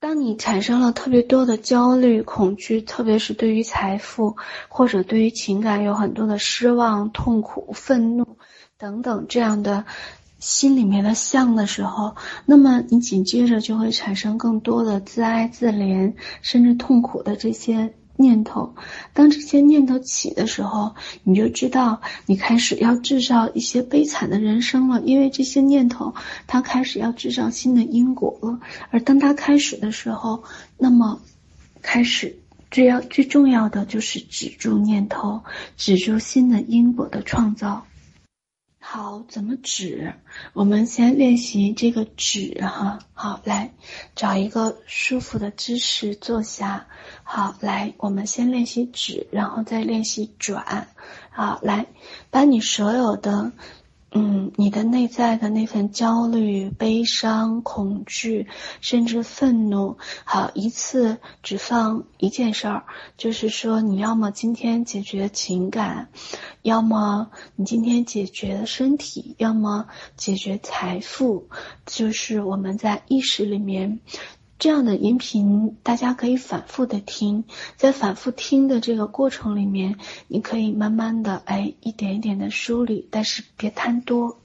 当你产生了特别多的焦虑、恐惧，特别是对于财富或者对于情感有很多的失望、痛苦、愤怒等等这样的心里面的相的时候，那么你紧接着就会产生更多的自哀自怜，甚至痛苦的这些。念头，当这些念头起的时候，你就知道你开始要制造一些悲惨的人生了，因为这些念头它开始要制造新的因果了。而当它开始的时候，那么开始最要最重要的就是止住念头，止住新的因果的创造。好，怎么止？我们先练习这个止哈。好，来找一个舒服的姿势坐下。好，来，我们先练习止，然后再练习转。好，来，把你所有的。嗯，你的内在的那份焦虑、悲伤、恐惧，甚至愤怒，好，一次只放一件事儿，就是说，你要么今天解决情感，要么你今天解决身体，要么解决财富，就是我们在意识里面。这样的音频，大家可以反复的听，在反复听的这个过程里面，你可以慢慢的，哎，一点一点的梳理，但是别贪多。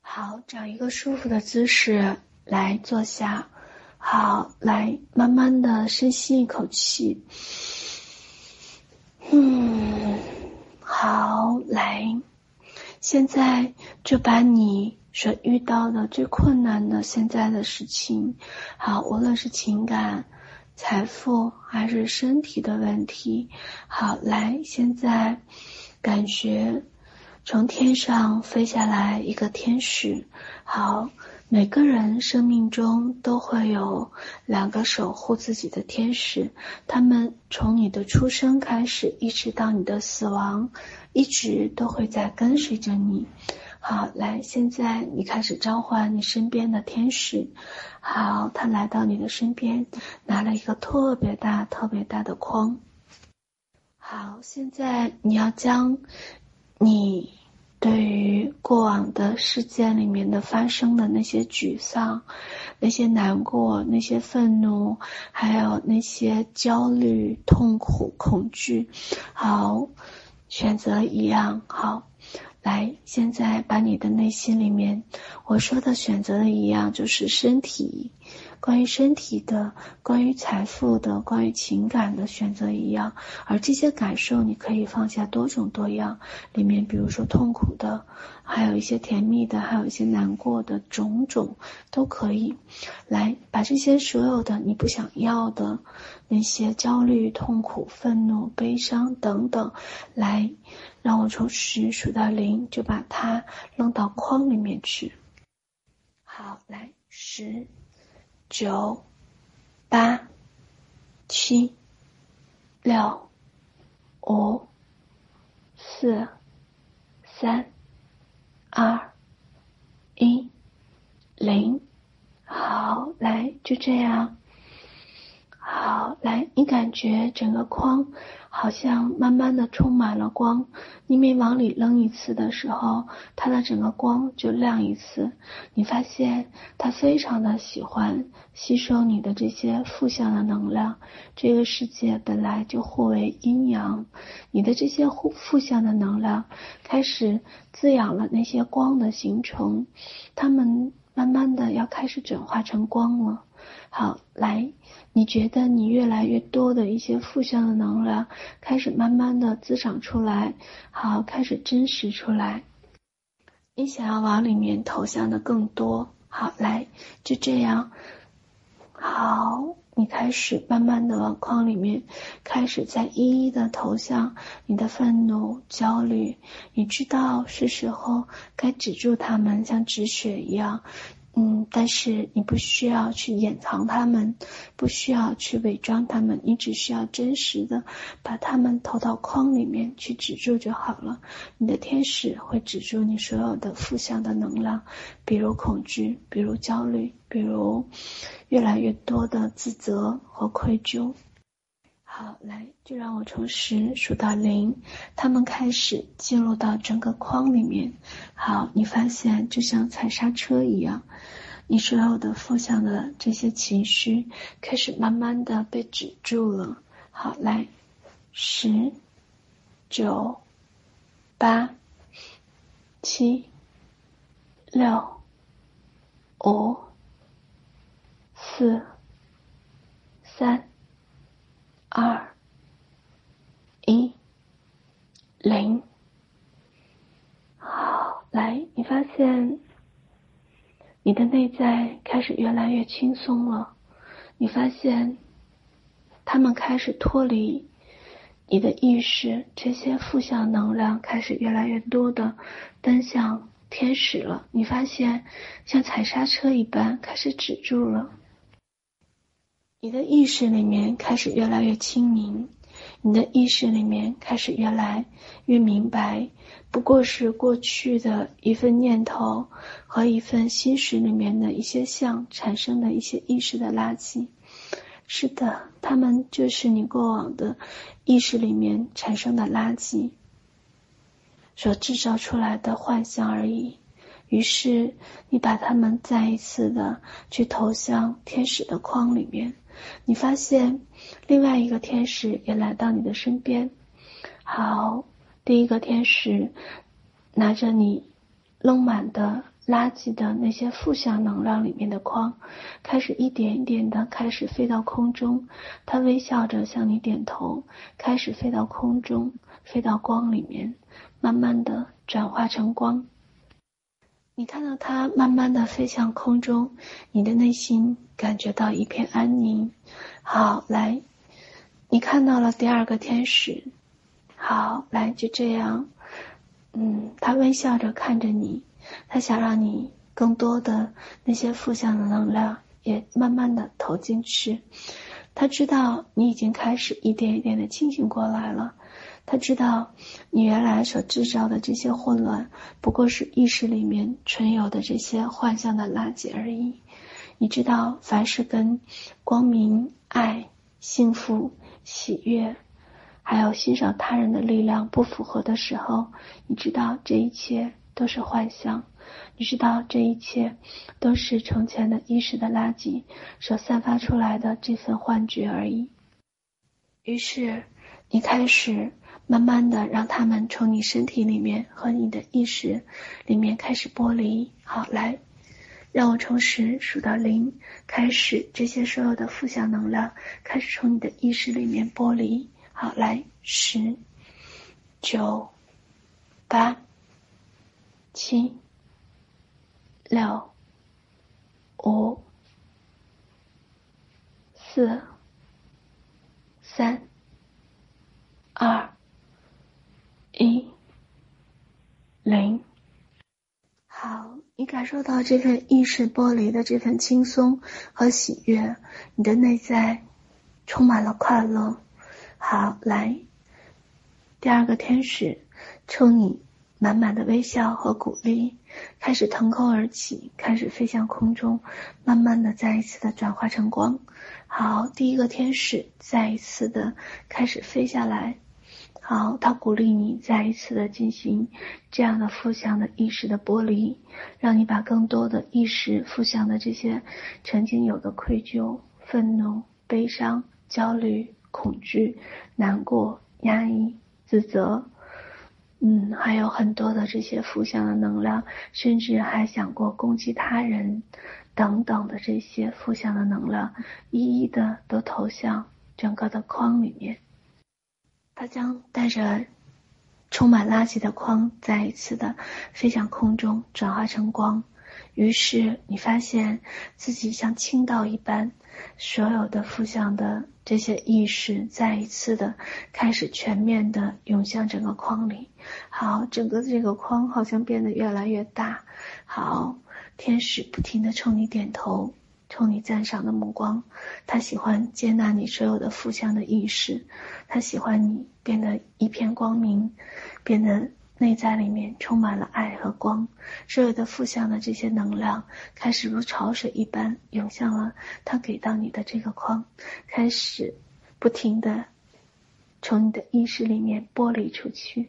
好，找一个舒服的姿势来坐下。好，来慢慢的深吸一口气。嗯，好，来，现在就把你。所遇到的最困难的现在的事情，好，无论是情感、财富还是身体的问题，好，来，现在感觉从天上飞下来一个天使，好，每个人生命中都会有两个守护自己的天使，他们从你的出生开始，一直到你的死亡，一直都会在跟随着你。好，来，现在你开始召唤你身边的天使。好，他来到你的身边，拿了一个特别大、特别大的筐。好，现在你要将你对于过往的事件里面的发生的那些沮丧、那些难过、那些愤怒，还有那些焦虑、痛苦、恐惧，好，选择一样，好。来，现在把你的内心里面我说的选择的一样，就是身体，关于身体的，关于财富的，关于情感的选择一样。而这些感受，你可以放下多种多样，里面比如说痛苦的，还有一些甜蜜的，还有一些难过的，种种都可以。来，把这些所有的你不想要的那些焦虑、痛苦、愤怒、悲伤等等，来。让我从十数到零，就把它扔到框里面去。好，来，十、九、八、七、六、五、四、三、二、一、零。好，来，就这样。好，来，你感觉整个框。好像慢慢的充满了光，你每往里扔一次的时候，它的整个光就亮一次。你发现它非常的喜欢吸收你的这些负向的能量。这个世界本来就互为阴阳，你的这些负负向的能量开始滋养了那些光的形成，它们慢慢的要开始转化成光了。好，来。你觉得你越来越多的一些负向的能量开始慢慢的滋长出来，好，开始真实出来。你想要往里面投向的更多，好，来，就这样，好，你开始慢慢的往框里面开始再一一的投向你的愤怒、焦虑，你知道是时候该止住它们，像止血一样。嗯，但是你不需要去掩藏他们，不需要去伪装他们，你只需要真实的把他们投到框里面去止住就好了。你的天使会止住你所有的负向的能量，比如恐惧，比如焦虑，比如越来越多的自责和愧疚。好，来，就让我从十数到零，他们开始进入到整个框里面。好，你发现就像踩刹车一样，你所有的负向的这些情绪开始慢慢的被止住了。好，来，十、九、八、七、六、五、四、三、二、一、零。好，来，你发现你的内在开始越来越轻松了。你发现他们开始脱离你的意识，这些负向能量开始越来越多的奔向天使了。你发现像踩刹车一般开始止住了。你的意识里面开始越来越清明，你的意识里面开始越来越明白。不过是过去的一份念头和一份心识里面的一些像产生的一些意识的垃圾，是的，他们就是你过往的意识里面产生的垃圾所制造出来的幻象而已。于是你把他们再一次的去投向天使的框里面，你发现另外一个天使也来到你的身边，好。第一个天使拿着你扔满的垃圾的那些负向能量里面的框，开始一点一点的开始飞到空中。他微笑着向你点头，开始飞到空中，飞到光里面，慢慢的转化成光。你看到它慢慢的飞向空中，你的内心感觉到一片安宁。好，来，你看到了第二个天使。好，来，就这样，嗯，他微笑着看着你，他想让你更多的那些负向的能量也慢慢的投进去。他知道你已经开始一点一点的清醒过来了，他知道你原来所制造的这些混乱不过是意识里面存有的这些幻象的垃圾而已。你知道，凡是跟光明、爱、幸福、喜悦。还有欣赏他人的力量不符合的时候，你知道这一切都是幻象，你知道这一切都是从前的意识的垃圾所散发出来的这份幻觉而已。于是你开始慢慢的让他们从你身体里面和你的意识里面开始剥离。好，来，让我从十数到零，开始这些所有的负向能量开始从你的意识里面剥离。好，来，十、九、八、七、六、五、四、三、二、一、零。好，你感受到这份意识剥离的这份轻松和喜悦，你的内在充满了快乐。好，来，第二个天使冲你满满的微笑和鼓励，开始腾空而起，开始飞向空中，慢慢的再一次的转化成光。好，第一个天使再一次的开始飞下来。好，他鼓励你再一次的进行这样的负向的意识的剥离，让你把更多的意识负向的这些曾经有的愧疚、愤怒、悲伤、焦虑。恐惧、难过、压抑、自责，嗯，还有很多的这些负向的能量，甚至还想过攻击他人等等的这些负向的能量，一一的都投向整个的框里面。它将带着充满垃圾的框，再一次的飞向空中，转化成光。于是你发现自己像倾倒一般，所有的负向的这些意识再一次的开始全面的涌向整个框里。好，整个这个框好像变得越来越大。好，天使不停的冲你点头，冲你赞赏的目光。他喜欢接纳你所有的负向的意识，他喜欢你变得一片光明，变得。内在里面充满了爱和光，所有的负向的这些能量开始如潮水一般涌向了他给到你的这个框，开始不停的从你的意识里面剥离出去，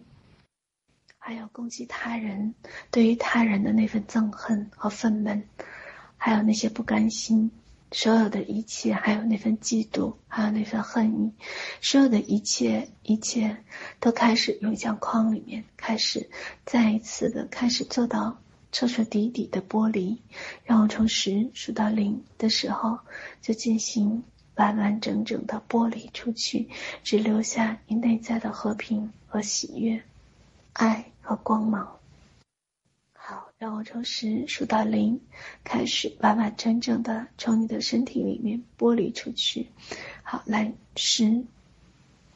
还有攻击他人，对于他人的那份憎恨和愤懑。还有那些不甘心，所有的一切，还有那份嫉妒，还有那份恨意，所有的一切，一切都开始涌向框里面，开始再一次的开始做到彻彻底底的剥离。让我从十数到零的时候，就进行完完整整的剥离出去，只留下你内在的和平和喜悦、爱和光芒。好，让我从十数到零，开始完完整整的从你的身体里面剥离出去。好，来，十、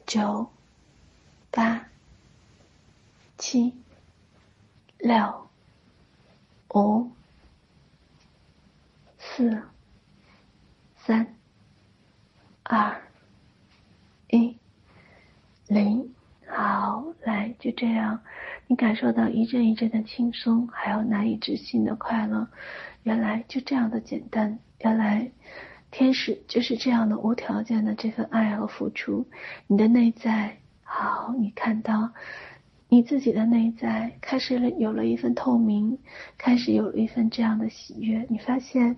九、八、七、六、五、四、三、二、一、零。好，来，就这样。你感受到一阵一阵的轻松，还有难以置信的快乐。原来就这样的简单，原来天使就是这样的无条件的这份爱和付出。你的内在，好，你看到你自己的内在开始了有了一份透明，开始有了一份这样的喜悦。你发现，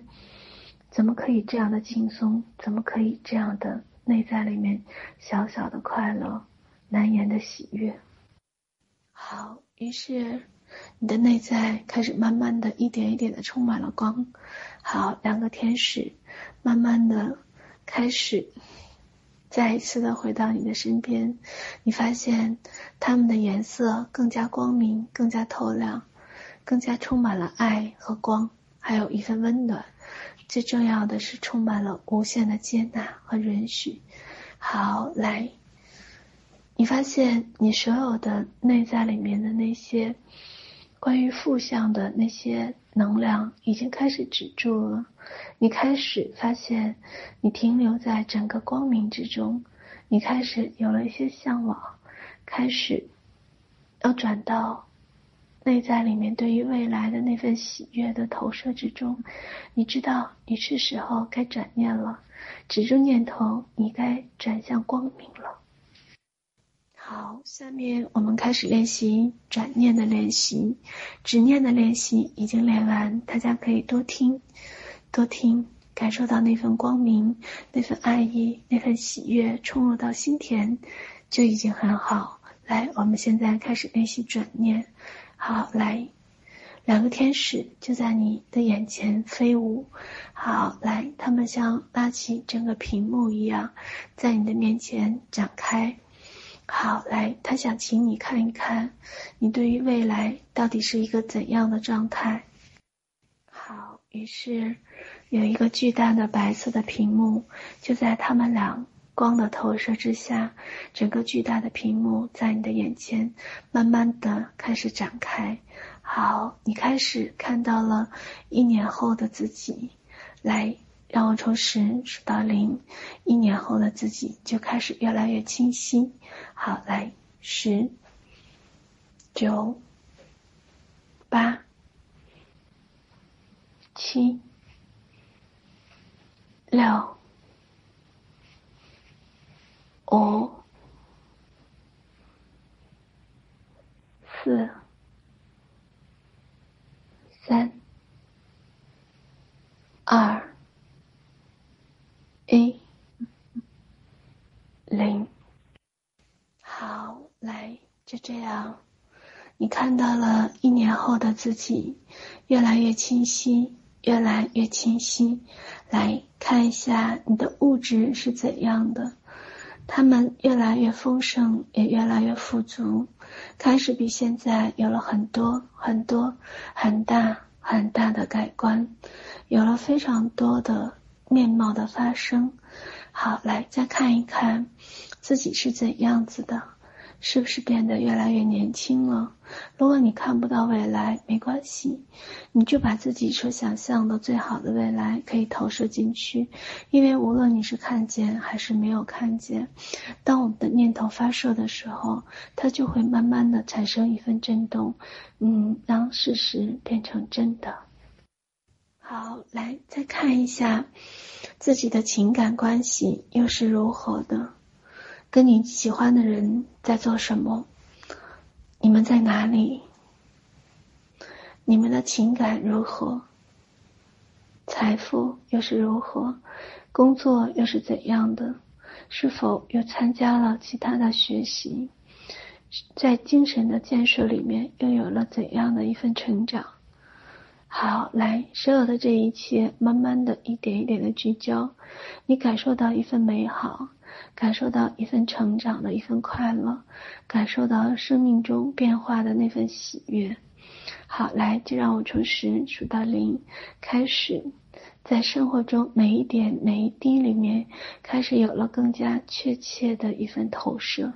怎么可以这样的轻松？怎么可以这样的内在里面小小的快乐，难言的喜悦？好，于是你的内在开始慢慢的一点一点的充满了光。好，两个天使慢慢的开始再一次的回到你的身边。你发现他们的颜色更加光明，更加透亮，更加充满了爱和光，还有一份温暖。最重要的是充满了无限的接纳和允许。好，来。你发现你所有的内在里面的那些关于负向的那些能量已经开始止住了，你开始发现你停留在整个光明之中，你开始有了一些向往，开始要转到内在里面对于未来的那份喜悦的投射之中，你知道你是时候该转念了，止住念头，你该转向光明了。好，下面我们开始练习转念的练习，执念的练习已经练完，大家可以多听，多听，感受到那份光明、那份爱意、那份喜悦冲入到心田，就已经很好。来，我们现在开始练习转念。好，来，两个天使就在你的眼前飞舞。好，来，他们像拉起整个屏幕一样，在你的面前展开。好，来，他想请你看一看，你对于未来到底是一个怎样的状态。好，于是有一个巨大的白色的屏幕，就在他们俩光的投射之下，整个巨大的屏幕在你的眼前慢慢的开始展开。好，你开始看到了一年后的自己，来。让我从十数到零，一年后的自己就开始越来越清晰。好，来，十、九、八、七、六、五、四、三、二。一零，好，来，就这样，你看到了一年后的自己，越来越清晰，越来越清晰。来看一下你的物质是怎样的，他们越来越丰盛，也越来越富足，开始比现在有了很多很多很大很大的改观，有了非常多的。面貌的发生，好，来再看一看自己是怎样子的，是不是变得越来越年轻了？如果你看不到未来，没关系，你就把自己所想象的最好的未来可以投射进去，因为无论你是看见还是没有看见，当我们的念头发射的时候，它就会慢慢的产生一份震动，嗯，让事实变成真的。好，来再看一下自己的情感关系又是如何的，跟你喜欢的人在做什么？你们在哪里？你们的情感如何？财富又是如何？工作又是怎样的？是否又参加了其他的学习？在精神的建设里面又有了怎样的一份成长？好，来，所有的这一切，慢慢的一点一点的聚焦，你感受到一份美好，感受到一份成长的一份快乐，感受到生命中变化的那份喜悦。好，来，就让我从十数到零，开始，在生活中每一点每一滴里面，开始有了更加确切的一份投射。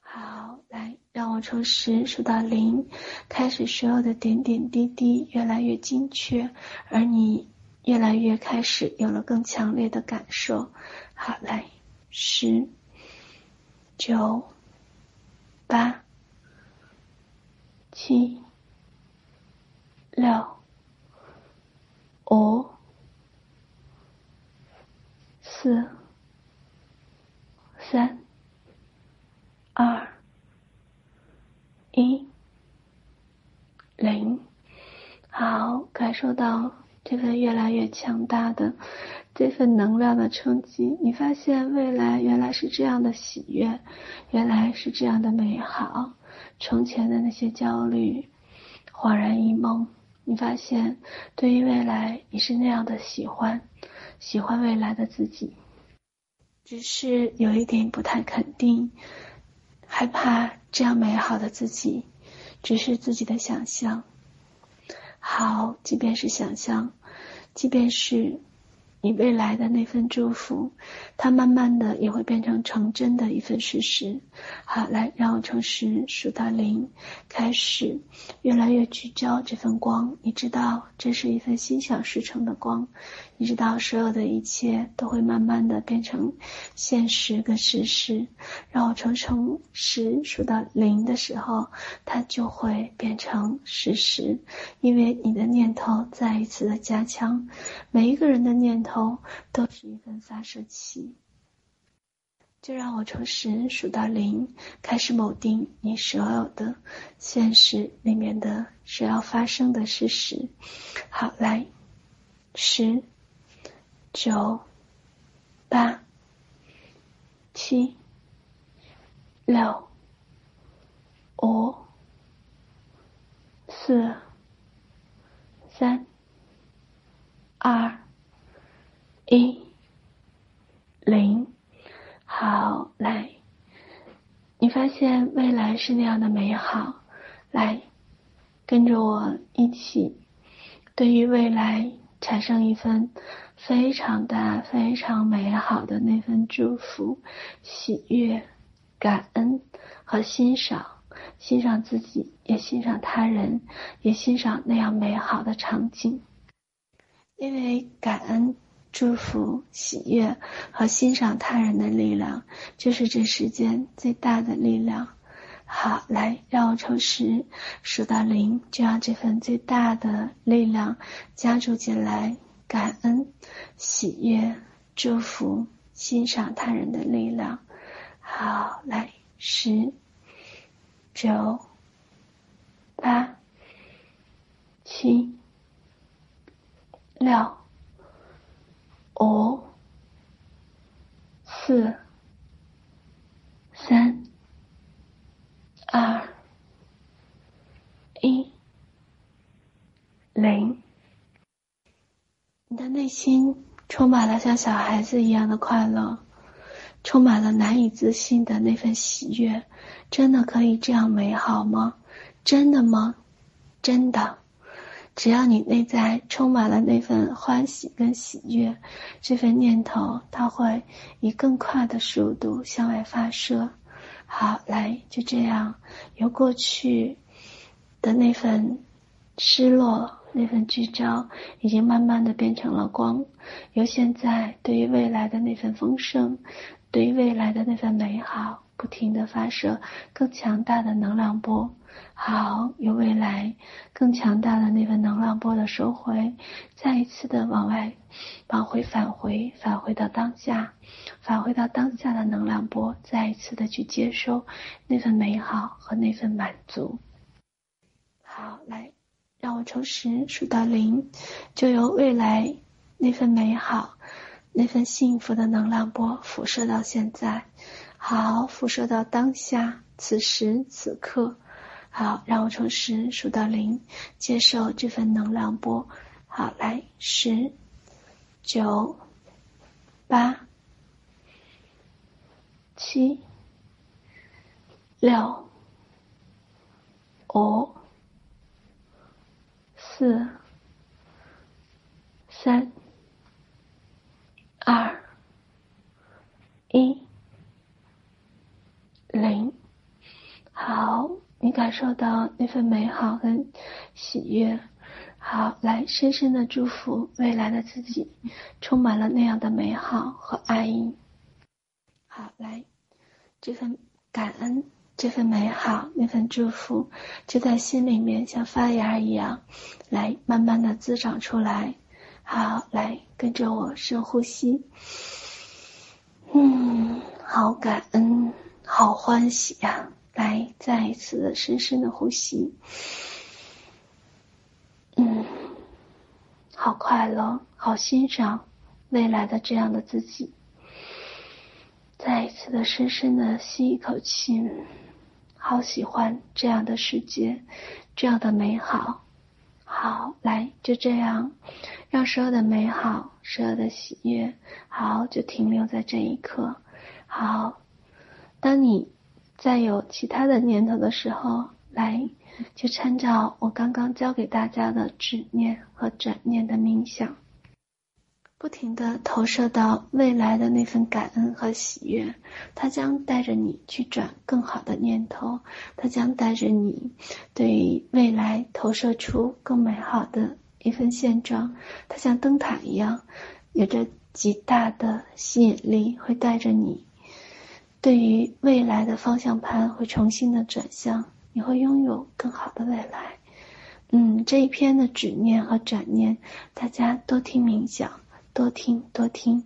好，来，让我从十数到零，开始，所有的点点滴滴越来越精确，而你越来越开始有了更强烈的感受。好，来，十、九、八、七。六、五、四、三、二、一、零。好，感受到这份越来越强大的这份能量的冲击。你发现未来原来是这样的喜悦，原来是这样的美好。从前的那些焦虑，恍然一梦。你发现，对于未来，你是那样的喜欢，喜欢未来的自己，只是有一点不太肯定，害怕这样美好的自己只是自己的想象。好，即便是想象，即便是。你未来的那份祝福，它慢慢的也会变成成真的一份事实。好，来，让我从十数到零，开始越来越聚焦这份光。你知道，这是一份心想事成的光。你知道，所有的一切都会慢慢的变成现实跟事实。让我从从十数到零的时候，它就会变成事实，因为你的念头再一次的加强。每一个人的念头。都是一份发射器，就让我从十数到零，开始锚定你所有的现实里面的所要发生的事实。好，来，十、九、八、七、六、五、四、三、二。一零，好，来，你发现未来是那样的美好，来，跟着我一起，对于未来产生一份非常大、非常美好的那份祝福、喜悦、感恩和欣赏，欣赏自己，也欣赏他人，也欣赏那样美好的场景，因为感恩。祝福、喜悦和欣赏他人的力量，就是这世间最大的力量。好，来，让我从十数到零，就让这份最大的力量加注进来。感恩、喜悦、祝福、欣赏他人的力量。好，来，十、九、八、七、六。五、四、三、二、一、零。你的内心充满了像小孩子一样的快乐，充满了难以置信的那份喜悦。真的可以这样美好吗？真的吗？真的。只要你内在充满了那份欢喜跟喜悦，这份念头它会以更快的速度向外发射。好，来，就这样，由过去的那份失落、那份聚焦，已经慢慢的变成了光；由现在对于未来的那份丰盛，对于未来的那份美好，不停的发射更强大的能量波。好，由未来更强大的那份能量波的收回，再一次的往外，往回返回，返回到当下，返回到当下的能量波，再一次的去接收那份美好和那份满足。好，来，让我从十数到零，就由未来那份美好、那份幸福的能量波辐射到现在，好，辐射到当下，此时此刻，好，让我从十数到零，接受这份能量波，好，来，十、九、八、七、六、五。四、三、二、一、零，好，你感受到那份美好跟喜悦，好，来深深的祝福未来的自己，充满了那样的美好和爱意。好，来这份感恩。这份美好，那份祝福，就在心里面像发芽一样，来慢慢的滋长出来。好，来跟着我深呼吸。嗯，好感恩，好欢喜呀！来，再一次的深深的呼吸。嗯，好快乐，好欣赏未来的这样的自己。再一次的深深的吸一口气。好喜欢这样的世界，这样的美好。好，来，就这样，让所有的美好，所有的喜悦，好，就停留在这一刻。好，当你再有其他的念头的时候，来，就参照我刚刚教给大家的止念和转念的冥想。不停地投射到未来的那份感恩和喜悦，它将带着你去转更好的念头，它将带着你对于未来投射出更美好的一份现状。它像灯塔一样，有着极大的吸引力，会带着你对于未来的方向盘会重新的转向，你会拥有更好的未来。嗯，这一篇的执念和转念，大家多听冥想。多听多听，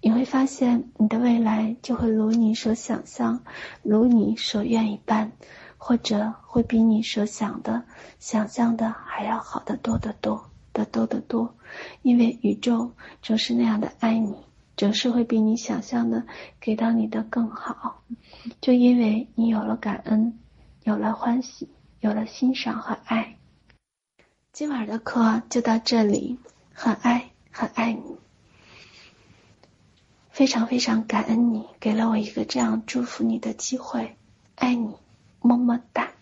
你会发现你的未来就会如你所想象，如你所愿一般，或者会比你所想的、想象的还要好得多得多得多得多。因为宇宙总是那样的爱你，总是会比你想象的给到你的更好。就因为你有了感恩，有了欢喜，有了欣赏和爱。今晚的课就到这里，很爱。很爱你，非常非常感恩你给了我一个这样祝福你的机会，爱你，么么哒。